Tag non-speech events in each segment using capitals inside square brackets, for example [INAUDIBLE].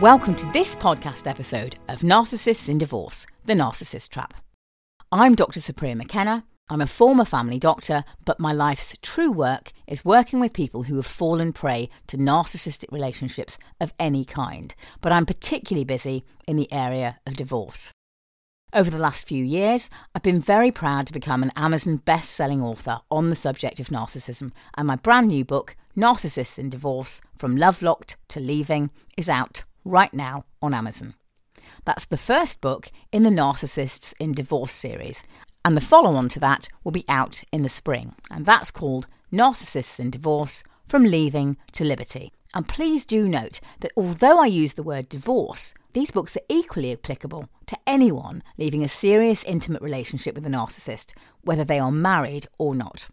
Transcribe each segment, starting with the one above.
Welcome to this podcast episode of Narcissists in Divorce The Narcissist Trap. I'm Dr. Supriya McKenna. I'm a former family doctor, but my life's true work is working with people who have fallen prey to narcissistic relationships of any kind. But I'm particularly busy in the area of divorce. Over the last few years, I've been very proud to become an Amazon best selling author on the subject of narcissism, and my brand new book, Narcissists in Divorce From Love Locked to Leaving, is out right now on Amazon. That's the first book in the Narcissists in Divorce series, and the follow on to that will be out in the spring, and that's called Narcissists in Divorce From Leaving to Liberty. And please do note that although I use the word divorce, these books are equally applicable to anyone leaving a serious intimate relationship with a narcissist, whether they are married or not.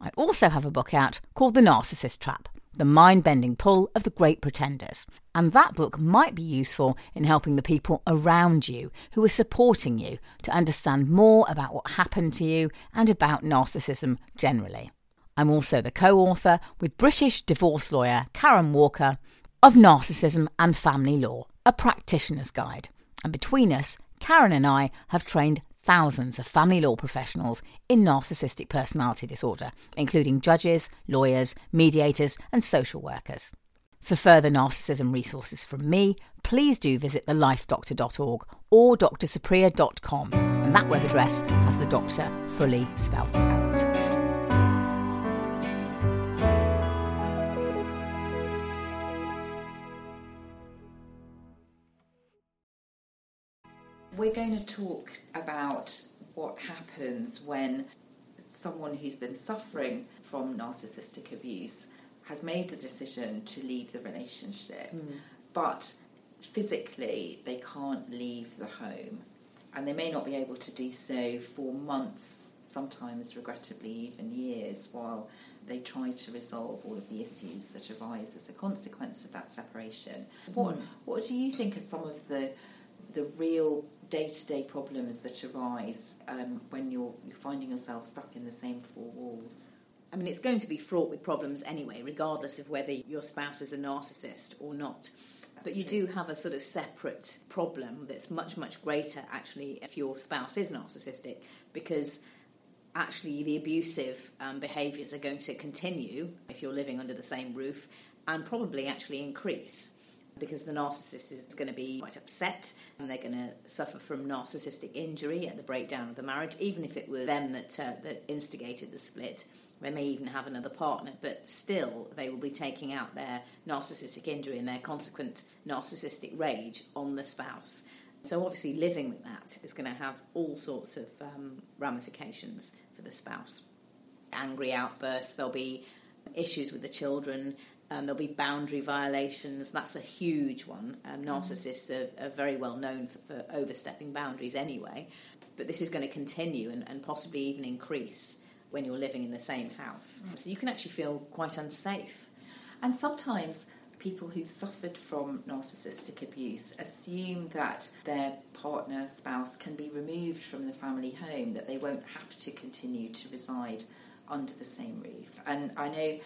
I also have a book out called The Narcissist Trap, the mind bending pull of the great pretenders. And that book might be useful in helping the people around you who are supporting you to understand more about what happened to you and about narcissism generally. I'm also the co author with British divorce lawyer Karen Walker of Narcissism and Family Law, a practitioner's guide. And between us, Karen and I have trained thousands of family law professionals in narcissistic personality disorder, including judges, lawyers, mediators, and social workers. For further narcissism resources from me, please do visit thelifedoctor.org or drsupriya.com, and that web address has the doctor fully spelt out. Talk about what happens when someone who's been suffering from narcissistic abuse has made the decision to leave the relationship, mm. but physically they can't leave the home and they may not be able to do so for months, sometimes regrettably even years, while they try to resolve all of the issues that arise as a consequence of that separation. What, mm. what do you think are some of the the real day-to-day problems that arise um, when you're, you're finding yourself stuck in the same four walls? I mean, it's going to be fraught with problems anyway, regardless of whether your spouse is a narcissist or not. That's but you true. do have a sort of separate problem that's much, much greater actually if your spouse is narcissistic, because actually the abusive um, behaviours are going to continue if you're living under the same roof and probably actually increase because the narcissist is going to be quite upset and they're going to suffer from narcissistic injury at the breakdown of the marriage, even if it was them that, uh, that instigated the split. They may even have another partner, but still they will be taking out their narcissistic injury and their consequent narcissistic rage on the spouse. So, obviously, living with that is going to have all sorts of um, ramifications for the spouse. Angry outbursts, there'll be issues with the children, um, there'll be boundary violations. That's a huge one. Um, mm-hmm. narcissists are, are, very well known for, for, overstepping boundaries anyway, but this is going to continue and, and, possibly even increase when you're living in the same house. Mm. So you can actually feel quite unsafe. And sometimes people who've suffered from narcissistic abuse assume that their partner, spouse can be removed from the family home, that they won't have to continue to reside under the same roof. And I know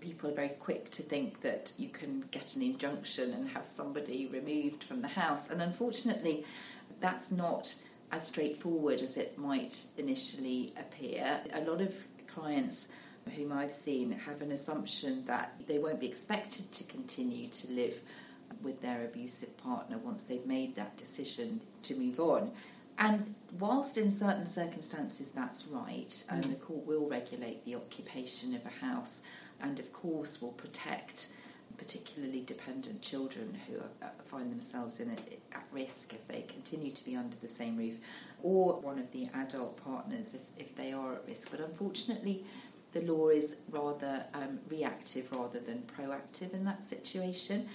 people are very quick to think that you can get an injunction and have somebody removed from the house. And unfortunately, that's not as straightforward as it might initially appear. A lot of clients whom I've seen have an assumption that they won't be expected to continue to live with their abusive partner once they've made that decision to move on. And whilst in certain circumstances that's right, and mm. the court will regulate the occupation of a house, and of course will protect particularly dependent children who are, uh, find themselves in a, at risk if they continue to be under the same roof, or one of the adult partners if, if they are at risk. But unfortunately, the law is rather um, reactive rather than proactive in that situation,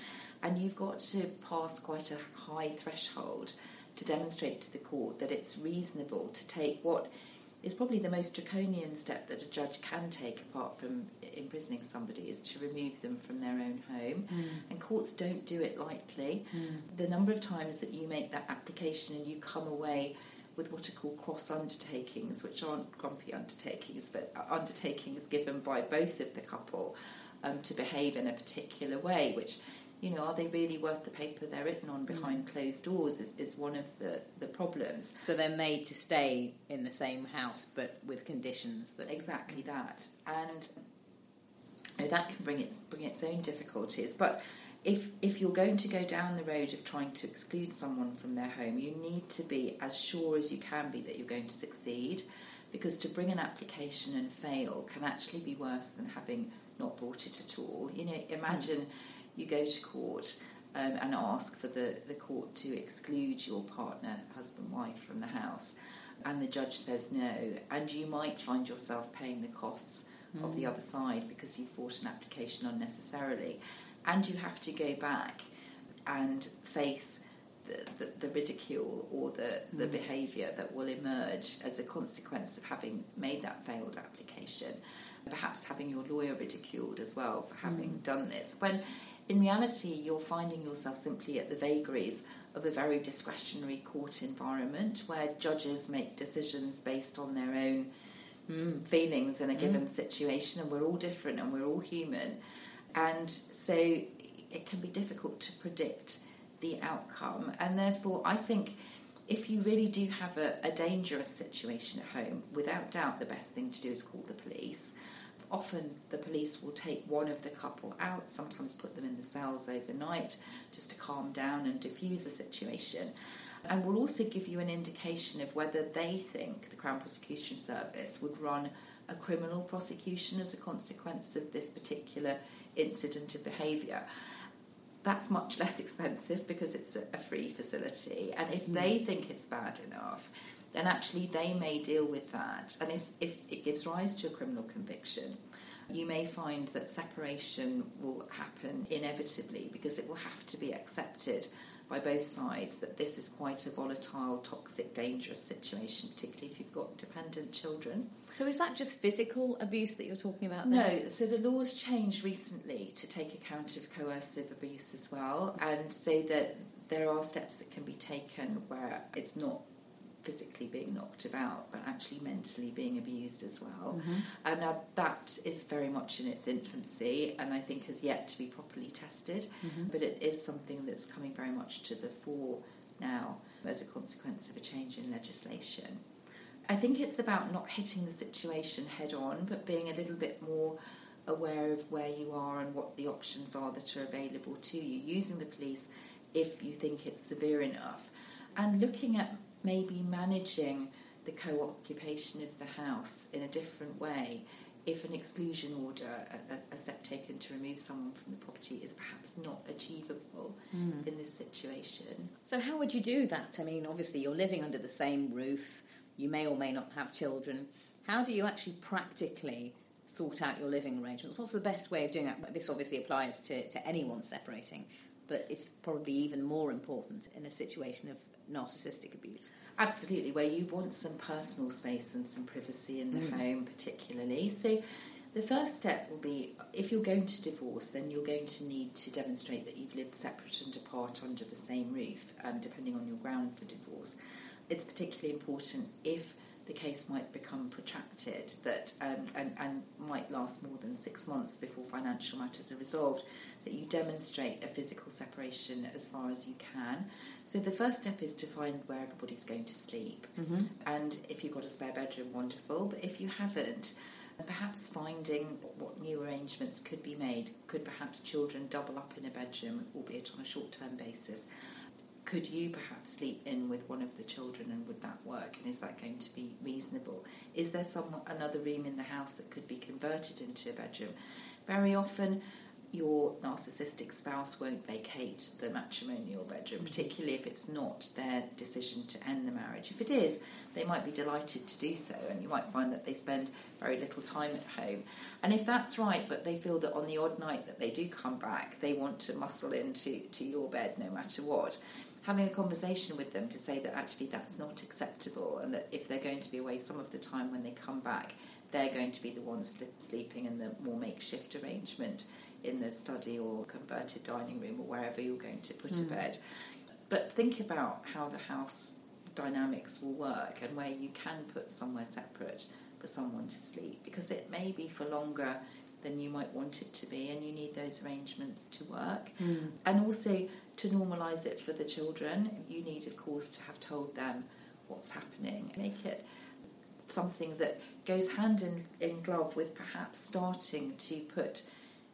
and you've got to pass quite a high threshold to demonstrate to the court that it's reasonable to take what is probably the most draconian step that a judge can take apart from imprisoning somebody is to remove them from their own home. Mm. And courts don't do it lightly. Mm. The number of times that you make that application and you come away with what are called cross undertakings, which aren't grumpy undertakings, but undertakings given by both of the couple um, to behave in a particular way, which you know, are they really worth the paper they're written on behind mm. closed doors is, is one of the, the problems. So they're made to stay in the same house but with conditions that. Exactly that. And you know, that can bring its, bring its own difficulties. But if, if you're going to go down the road of trying to exclude someone from their home, you need to be as sure as you can be that you're going to succeed. Because to bring an application and fail can actually be worse than having not brought it at all. You know, imagine. Mm you go to court um, and ask for the, the court to exclude your partner, husband, wife from the house, and the judge says no, and you might find yourself paying the costs mm. of the mm. other side because you've brought an application unnecessarily, and you have to go back and face the, the, the, ridicule or the, the mm. behaviour that will emerge as a consequence of having made that failed application. Perhaps having your lawyer ridiculed as well for having mm. done this. When in reality, you're finding yourself simply at the vagaries of a very discretionary court environment where judges make decisions based on their own mm, feelings in a given mm. situation, and we're all different and we're all human. And so it can be difficult to predict the outcome, and therefore, I think if you really do have a, a dangerous situation at home, without doubt, the best thing to do is call the police often the police will take one of the couple out, sometimes put them in the cells overnight just to calm down and diffuse the situation. And will also give you an indication of whether they think the Crown Prosecution Service would run a criminal prosecution as a consequence of this particular incident of behaviour. That's much less expensive because it's a, free facility. And if they mm. think it's bad enough, then actually they may deal with that. And if, if it gives rise to a criminal conviction, you may find that separation will happen inevitably because it will have to be accepted by both sides that this is quite a volatile, toxic, dangerous situation, particularly if you've got dependent children. So, is that just physical abuse that you're talking about? There? No, so the laws changed recently to take account of coercive abuse as well, and say that there are steps that can be taken where it's not physically being knocked about, but actually mentally being abused as well. Mm-hmm. And now that is very much in its infancy, and I think has yet to be properly tested. Mm-hmm. But it is something that's coming very much to the fore now as a consequence of a change in legislation. I think it's about not hitting the situation head on, but being a little bit more aware of where you are and what the options are that are available to you, using the police if you think it's severe enough, and looking at maybe managing the co-occupation of the house in a different way if an exclusion order, a, a, step taken to remove someone from the property, is perhaps not achievable mm. in this situation. So, how would you do that? I mean, obviously, you're living under the same roof, you may or may not have children. How do you actually practically sort out your living arrangements? What's the best way of doing that? This obviously applies to, to anyone separating, but it's probably even more important in a situation of narcissistic abuse. Absolutely, where you want some personal space and some privacy in the mm. home, particularly. So, the first step will be if you're going to divorce, then you're going to need to demonstrate that you've lived separate and apart under the same roof, um, depending on your ground for divorce. It's particularly important if the case might become protracted that um, and, and might last more than six months before financial matters are resolved, that you demonstrate a physical separation as far as you can. So the first step is to find where everybody's going to sleep. Mm-hmm. And if you've got a spare bedroom, wonderful. But if you haven't, perhaps finding what new arrangements could be made. Could perhaps children double up in a bedroom, albeit on a short term basis? could you perhaps sleep in with one of the children and would that work and is that going to be reasonable is there some another room in the house that could be converted into a bedroom very often your narcissistic spouse won't vacate the matrimonial bedroom, mm-hmm. particularly if it's not their decision to end the marriage. If it is, they might be delighted to do so, and you might find that they spend very little time at home. And if that's right, but they feel that on the odd night that they do come back, they want to muscle into to your bed no matter what, having a conversation with them to say that actually that's not acceptable and that if they're going to be away some of the time when they come back, they're going to be the ones sleeping in the more makeshift arrangement in the study or converted dining room or wherever you're going to put mm. a bed. But think about how the house dynamics will work and where you can put somewhere separate for someone to sleep because it may be for longer than you might want it to be, and you need those arrangements to work. Mm. And also to normalise it for the children, you need, of course, to have told them what's happening. Make it something that goes hand in, in glove with perhaps starting to put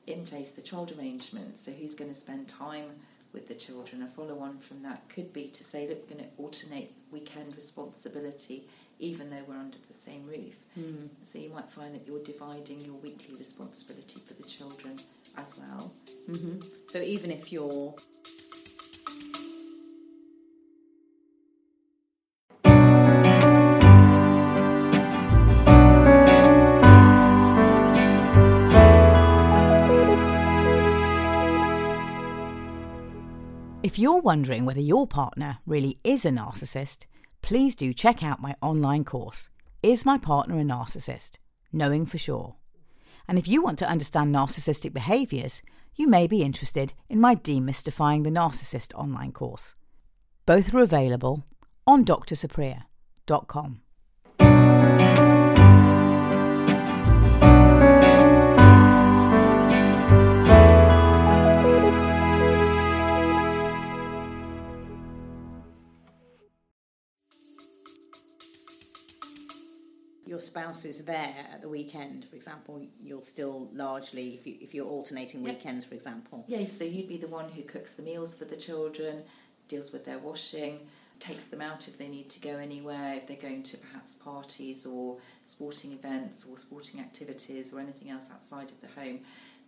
in place the child arrangements. So, who's going to spend time with the children? A follow on from that could be to say, look, we're going to alternate weekend responsibility even though we're under the same roof. Mm. So, you might find that you're dividing your weekly responsibility for the children as well. hmm So even if you're If you're wondering whether your partner really is a narcissist, please do check out my online course, Is My Partner a Narcissist? Knowing for Sure. And if you want to understand narcissistic behaviours, you may be interested in my Demystifying the Narcissist online course. Both are available on drsupriya.com. spouse is there at the weekend, for example, you'll still largely, if, you, if you're alternating Yeah. weekends, for example, Yeah, so you'd be the one who cooks the meals for the children, deals with their washing, takes them out if they need to go anywhere, if they're going to perhaps parties or sporting events or sporting activities or anything else outside of the home,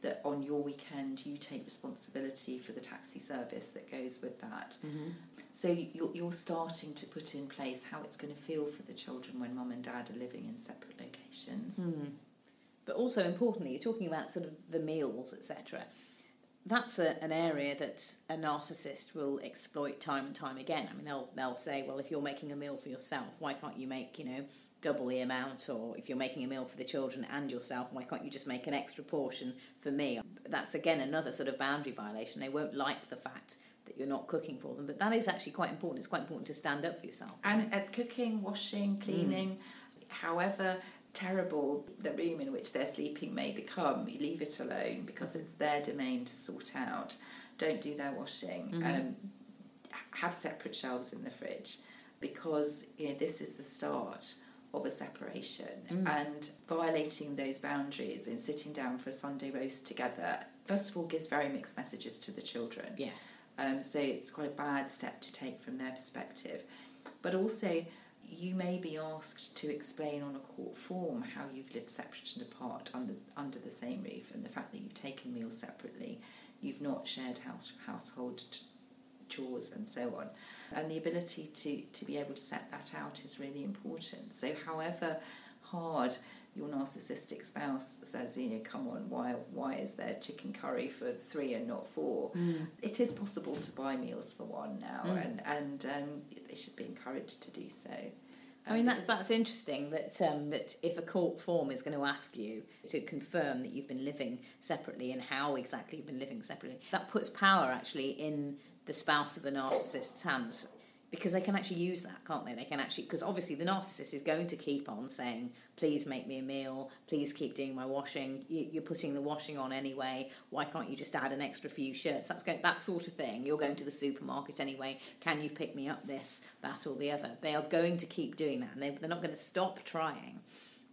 that on your weekend you take responsibility for the taxi service that goes with that. So you're, you're starting to put in place how it's going to feel for the children when mum and dad are living in separate locations. Mm. But also importantly, you're talking about sort of the meals, etc. That's a, an area that a narcissist will exploit time and time again. I mean, they'll they'll say, well, if you're making a meal for yourself, why can't you make you know double the amount? Or if you're making a meal for the children and yourself, why can't you just make an extra portion for me? That's again another sort of boundary violation. They won't like the fact that you're not cooking for them, but that is actually quite important. It's quite important to stand up for yourself. And at cooking, washing, cleaning, however terrible the room in which they're sleeping may become, you leave it alone because it's their domain to sort out. Don't do their washing. Um, have separate shelves in the fridge because you know this is the start of a separation and violating those boundaries and sitting down for a Sunday roast together first of all gives very mixed messages to the children Yes. um, so it's quite a bad step to take from their perspective. But also, you may be asked to explain on a court form how you've lived separate and apart under, under the same roof and the fact that you've taken meals separately, you've not shared house, household chores and so on. And the ability to, to be able to set that out is really important. So, however hard your narcissistic spouse says, you know, come on, why why is there chicken curry for three and not four? It is possible to buy meals for one now, Mm. and and um, they should be encouraged to do so. I mean, Um, that's, that's interesting that, um, that if a court form is going to ask you to confirm that you've been living separately and how exactly you've been living separately, that puts power actually in the spouse of the narcissist's hands because they can actually use that, can't they? They can actually, because obviously the narcissist is going to keep on saying, please make me a meal, please keep doing my washing, you, you're putting the washing on anyway, why can't you just add an extra few shirts? That's going, that sort of thing. You're going to the supermarket anyway, can you pick me up this, that, or the other? They are going to keep doing that and they, they're not going to stop trying.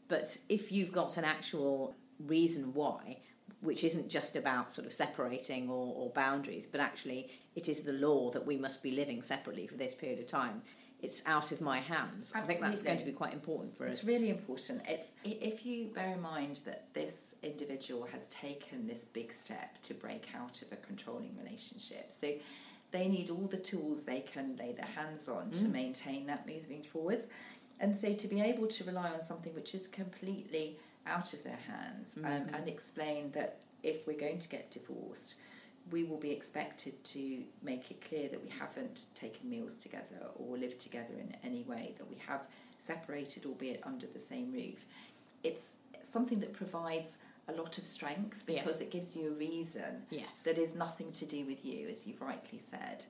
But if you've got an actual reason why, which isn't just about sort of separating or, or boundaries, but actually it is the law that we must be living separately for this period of time. It's out of my hands. I think that's going to be quite important for us. It's really important. It's if you bear in mind that this individual has taken this big step to break out of a controlling relationship, so they need all the tools they can lay their hands on to mm. maintain that moving forwards, and so to be able to rely on something which is completely out of their hands um, and explain that if we're going to get divorced, we will be expected to make it clear that we haven't taken meals together or lived together in any way, that we have separated, albeit under the same roof. It's something that provides a lot of strength because Yes. it gives you a reason Yes. that is nothing to do with you, as you've rightly said.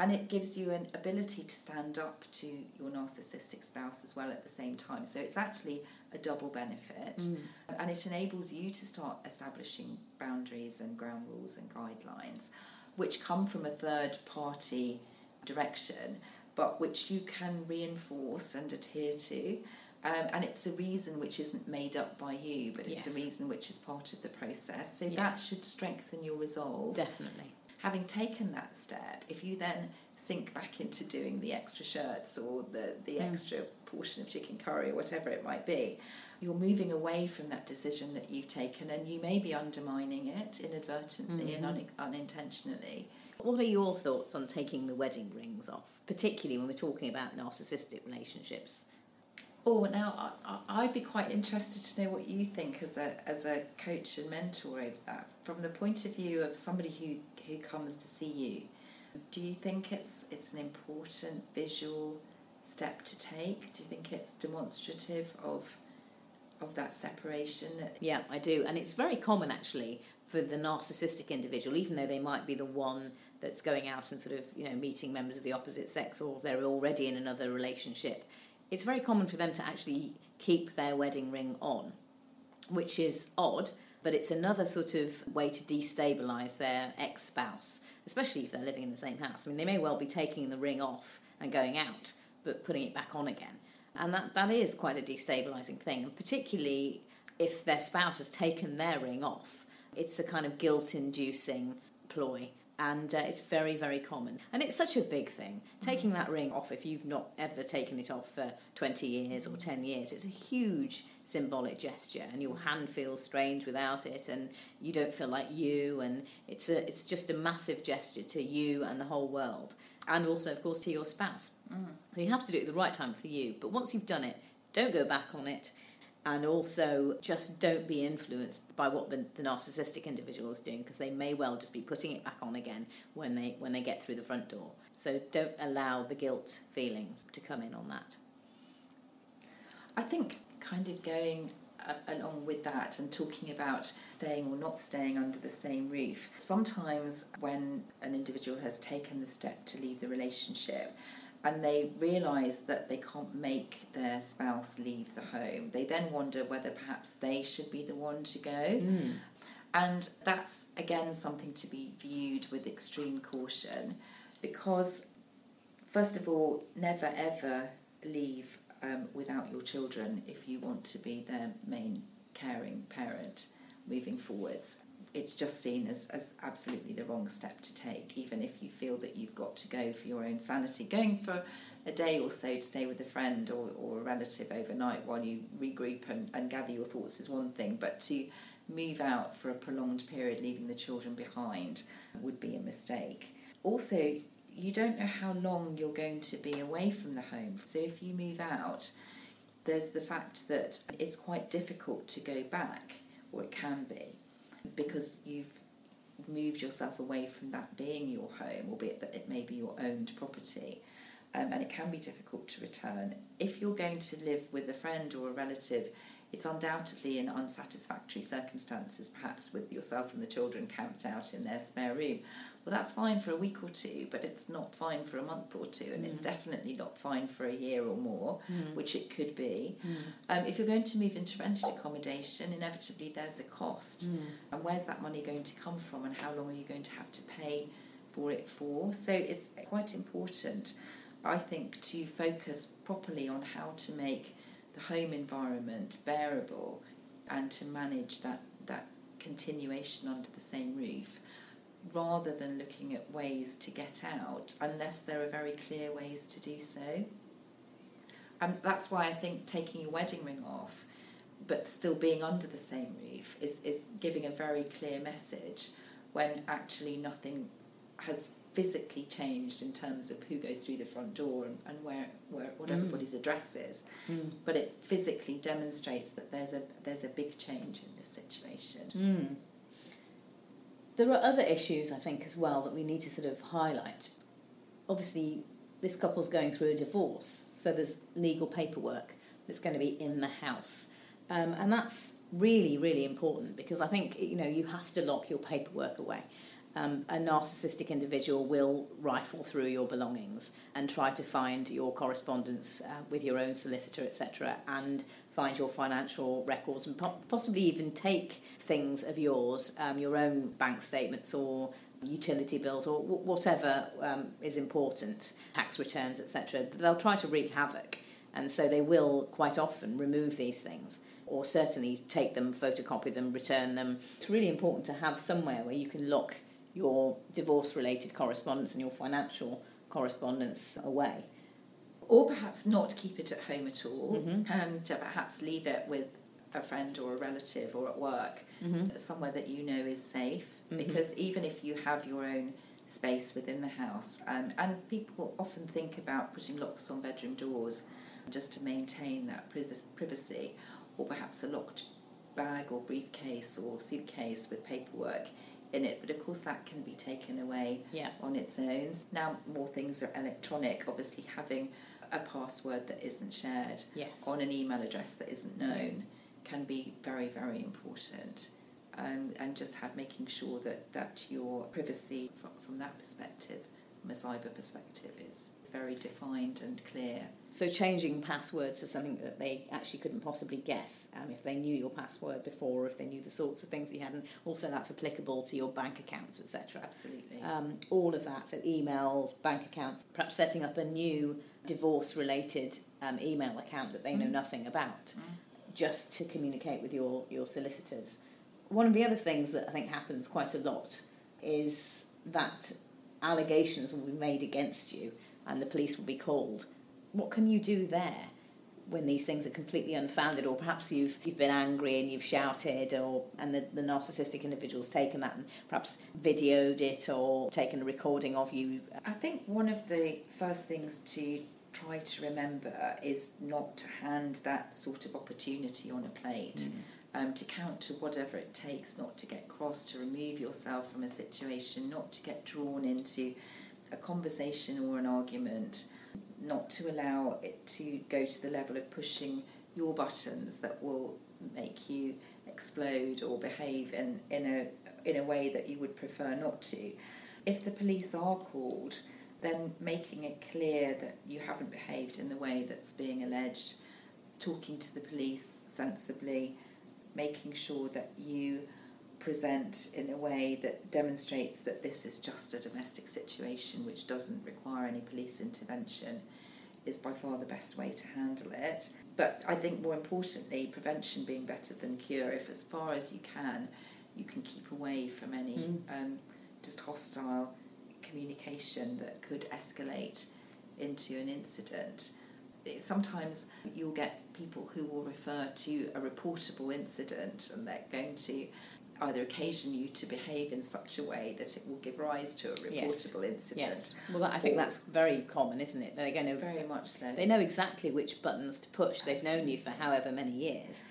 and it gives you an ability to stand up to your narcissistic spouse as well at the same time. So it's actually a double benefit, Mm. and it enables you to start establishing boundaries and ground rules and guidelines, which come from a third party direction, but which you can reinforce and adhere to. Um, and it's a reason which isn't made up by you, but it's Yes. a reason which is part of the process. So that should strengthen your resolve Definitely. having taken that step, if you then sink back [LAUGHS] into doing the extra shirts or the, the Mm. extra portion of chicken curry or whatever it might be, you're moving away from that decision that you've taken and you may be undermining it inadvertently and mm-hmm. un- unintentionally. What are your thoughts on taking the wedding rings off, particularly when we're talking about narcissistic relationships? Oh, now I, I'd be quite interested to know what you think as a as a coach and mentor over that, from the point of view of somebody who, who comes to see you. Do you think it's it's an important visual step to take? Do you think it's demonstrative of of that separation? Yeah, I do. And it's very common actually for the narcissistic individual, even though they might be the one that's going out and sort of, you know, meeting members of the opposite sex or they're already in another relationship. It's very common for them to actually keep their wedding ring on, which is odd, but it's another sort of way to destabilize their ex spouse, especially if they're living in the same house. I mean, they may well be taking the ring off and going out, but putting it back on again. And that, that is quite a destabilizing thing, and particularly if their spouse has taken their ring off. It's a kind of guilt inducing ploy. And uh, it's very, very common. And it's such a big thing. Taking that ring off, if you've not ever taken it off for 20 years or 10 years, it's a huge symbolic gesture. And your hand feels strange without it, and you don't feel like you. And it's, a, it's just a massive gesture to you and the whole world. And also, of course, to your spouse. Mm. So you have to do it at the right time for you. But once you've done it, don't go back on it and also just don't be influenced by what the, the narcissistic individual is doing because they may well just be putting it back on again when they when they get through the front door so don't allow the guilt feelings to come in on that I think kind of going a- along with that and talking about staying or not staying under the same roof. Sometimes when an individual has taken the step to leave the relationship and they realise that they can't make their spouse leave the home, they then wonder whether perhaps they should be the one to go. And that's again something to be viewed with extreme caution because first of all, never ever leave um, without your children if you want to be their main caring parent moving forwards. It's just seen as, as absolutely the wrong step to take, even if you feel that you've got to go for your own sanity. Going for a day or so to stay with a friend or, or a relative overnight while you regroup and, and gather your thoughts is one thing, but to move out for a prolonged period, leaving the children behind, would be a mistake. Also, you don't know how long you're going to be away from the home. So if you move out, there's the fact that it's quite difficult to go back, or it can be, because you've moved yourself away from that being your home, albeit that it may be your owned property. Um, and it can be difficult to return. If you're going to live with a friend or a relative, it's undoubtedly in unsatisfactory circumstances, perhaps with yourself and the children camped out in their spare room. Well, that's fine for a week or two, but it's not fine for a month or two, and it's mm. definitely not fine for a year or more, mm. which it could be. Mm. Um, if you're going to move into rented accommodation, inevitably there's a cost. And where's that money going to come from, and how long are you going to have to pay for it for? So it's quite important, I think, to focus properly on how to make the home environment bearable and to manage that, that continuation under the same roof rather than looking at ways to get out unless there are very clear ways to do so. And that's why I think taking your wedding ring off but still being under the same roof is, is giving a very clear message when actually nothing has physically changed in terms of who goes through the front door and, and where, where what everybody's address is. But it physically demonstrates that there's a there's a big change in this situation. Mm. There are other issues, I think, as well that we need to sort of highlight. Obviously, this couple's going through a divorce, so there's legal paperwork that's going to be in the house. Um, and that's really, really important because I think, you know, you have to lock your paperwork away. um, a narcissistic individual will rifle through your belongings and try to find your correspondence uh, with your own solicitor, etc., and find your financial records and po- possibly even take things of yours, um, your own bank statements or utility bills or w- whatever um, is important, tax returns, etc. They'll try to wreak havoc, and so they will quite often remove these things or certainly take them, photocopy them, return them. It's really important to have somewhere where you can lock your divorce related correspondence and your financial correspondence away. Or perhaps not keep it at home at all, Mhm. and to perhaps leave it with a friend or a relative or at work, Mm-hmm. somewhere that you know is safe. Mhm. Because even if you have your own space within the house, um, and people often think about putting locks on bedroom doors just to maintain that privacy, or perhaps a locked bag or briefcase or suitcase with paperwork in it, but of course that can be taken away Yeah. on its own. Now more things are electronic, obviously having a password that isn't shared Yes. on an email address that isn't known can be very, very important. Um, and just have making sure that, that your privacy from, from that perspective, from a cyber perspective, is very defined and clear. So changing passwords to something that they actually couldn't possibly guess um, if they knew your password before, if they knew the sorts of things that you had, and also that's applicable to your bank accounts, etc. Absolutely. Um, all of that, so emails, bank accounts, perhaps setting up a new divorce-related um, email account that they know Mhm. nothing about, Mm. just to communicate with your, your solicitors. One of the other things that I think happens quite a lot is that allegations will be made against you and the police will be called. What can you do there when these things are completely unfounded, or perhaps you've you've been angry and you've shouted, or and the, the narcissistic individual's taken that and perhaps videoed it or taken a recording of you? I think one of the first things to try to remember is not to hand that sort of opportunity on a plate. Um, to count to whatever it takes, not to get cross, to remove yourself from a situation, not to get drawn into a conversation or an argument, not to allow it to go to the level of pushing your buttons that will make you explode or behave in, in a in a way that you would prefer not to. If the police are called, then making it clear that you haven't behaved in the way that's being alleged, talking to the police sensibly, making sure that you present in a way that demonstrates that this is just a domestic situation which doesn't require any police intervention is by far the best way to handle it. But I think more importantly, prevention being better than cure, if as far as you can, you can keep away from any Mm. um, just hostile communication that could escalate into an incident. Sometimes you'll get people who will refer to a reportable incident and they're going to either occasion you to behave in such a way that it will give rise to a Yes. reportable incident. Yes. Well, that, I think that's very common, isn't it? They're going to Very much so. They know exactly which buttons to push. They've known you for however many years.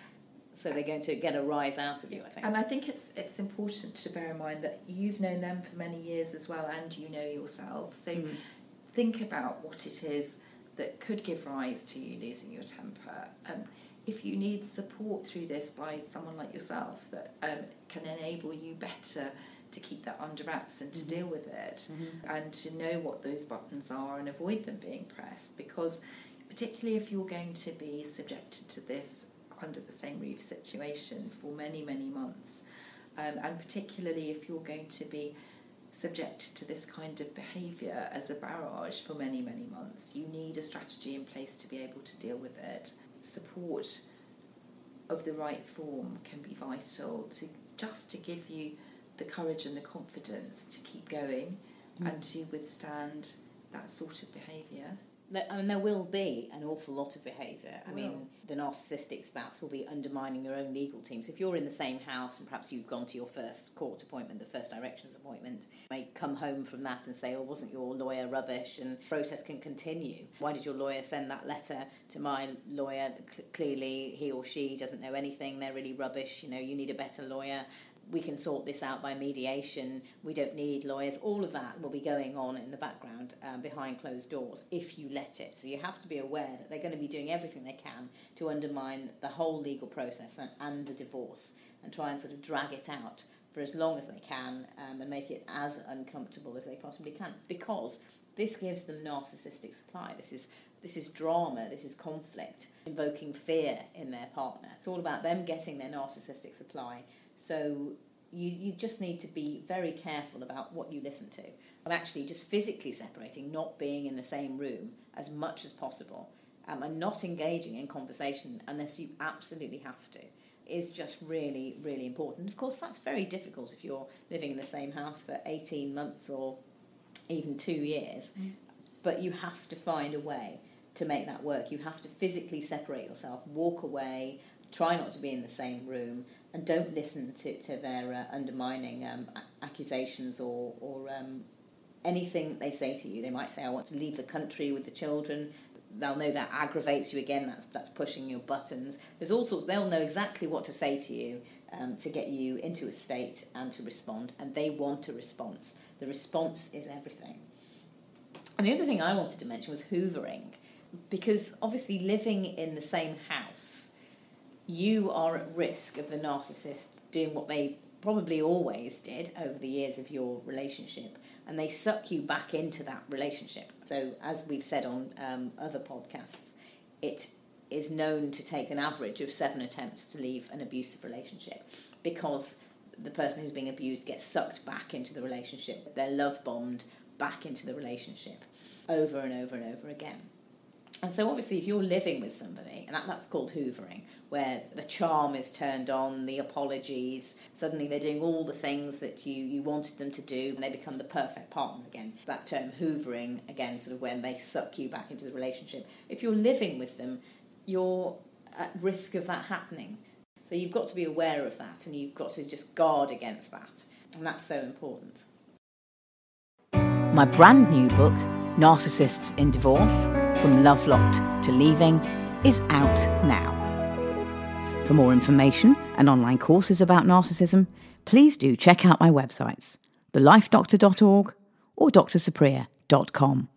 So they're going to get a rise out of you, I think. And I think it's it's important to bear in mind that you've known them for many years as well, and you know yourself. So Mm. think about what it is that could give rise to you losing your temper. Um, if you need support through this by someone like yourself that um, can enable you better to keep that under wraps and to Mhm. deal with it Mhm. and to know what those buttons are and avoid them being pressed because particularly if you're going to be subjected to this under the same roof situation for many many months um, and particularly if you're going to be subjected to this kind of behaviour as a barrage for many many months you need a strategy in place to be able to deal with it support of the right form can be vital to just to give you the courage and the confidence to keep going Mm. and to withstand that sort of behaviour. I mean, there will be an awful lot of behaviour. I mean, the narcissistic spouse will be undermining your own legal team. So if you're in the same house and perhaps you've gone to your first court appointment, the first directions appointment, you may come home from that and say, oh, wasn't your lawyer rubbish? And protest can continue. Why did your lawyer send that letter to my lawyer? Clearly, he or she doesn't know anything. They're really rubbish. You know, you need a better lawyer. We can sort this out by mediation, we don't need lawyers, all of that will be going on in the background um, behind closed doors if you let it. So you have to be aware that they're going to be doing everything they can to undermine the whole legal process and, and the divorce and try and sort of drag it out for as long as they can um, and make it as uncomfortable as they possibly can because this gives them narcissistic supply. This is this is drama, this is conflict, invoking fear in their partner. It's all about them getting their narcissistic supply. So you, you just need to be very careful about what you listen to. And actually just physically separating, not being in the same room as much as possible, um, and not engaging in conversation unless you absolutely have to is just really, really important. Of course, that's very difficult if you're living in the same house for 18 months or even two years. Mm. But you have to find a way to make that work. You have to physically separate yourself, walk away, try not to be in the same room, and don't listen to, to their uh, undermining um, accusations or, or um, anything they say to you. They might say, I want to leave the country with the children they'll know that aggravates you again. That's that's pushing your buttons. There's all sorts. They'll know exactly what to say to you um, to get you into a state and to respond. And they want a response. The response is everything. And the other thing I wanted to mention was hoovering, because obviously living in the same house, you are at risk of the narcissist doing what they probably always did over the years of your relationship and they suck you back into that relationship. So, as we've said on um, other podcasts, it is known to take an average of seven attempts to leave an abusive relationship because the person who's being abused gets sucked back into the relationship. They're love bombed back into the relationship over and over and over again. And so, obviously, if you're living with somebody, and that, that's called hoovering, where the charm is turned on, the apologies, suddenly they're doing all the things that you, you wanted them to do, and they become the perfect partner again. That term hoovering, again, sort of when they suck you back into the relationship. If you're living with them, you're at risk of that happening. So you've got to be aware of that, and you've got to just guard against that. And that's so important. My brand new book, Narcissists in Divorce From Love Locked to Leaving, is out now. For more information and online courses about narcissism, please do check out my websites, thelifedoctor.org or drsupriya.com.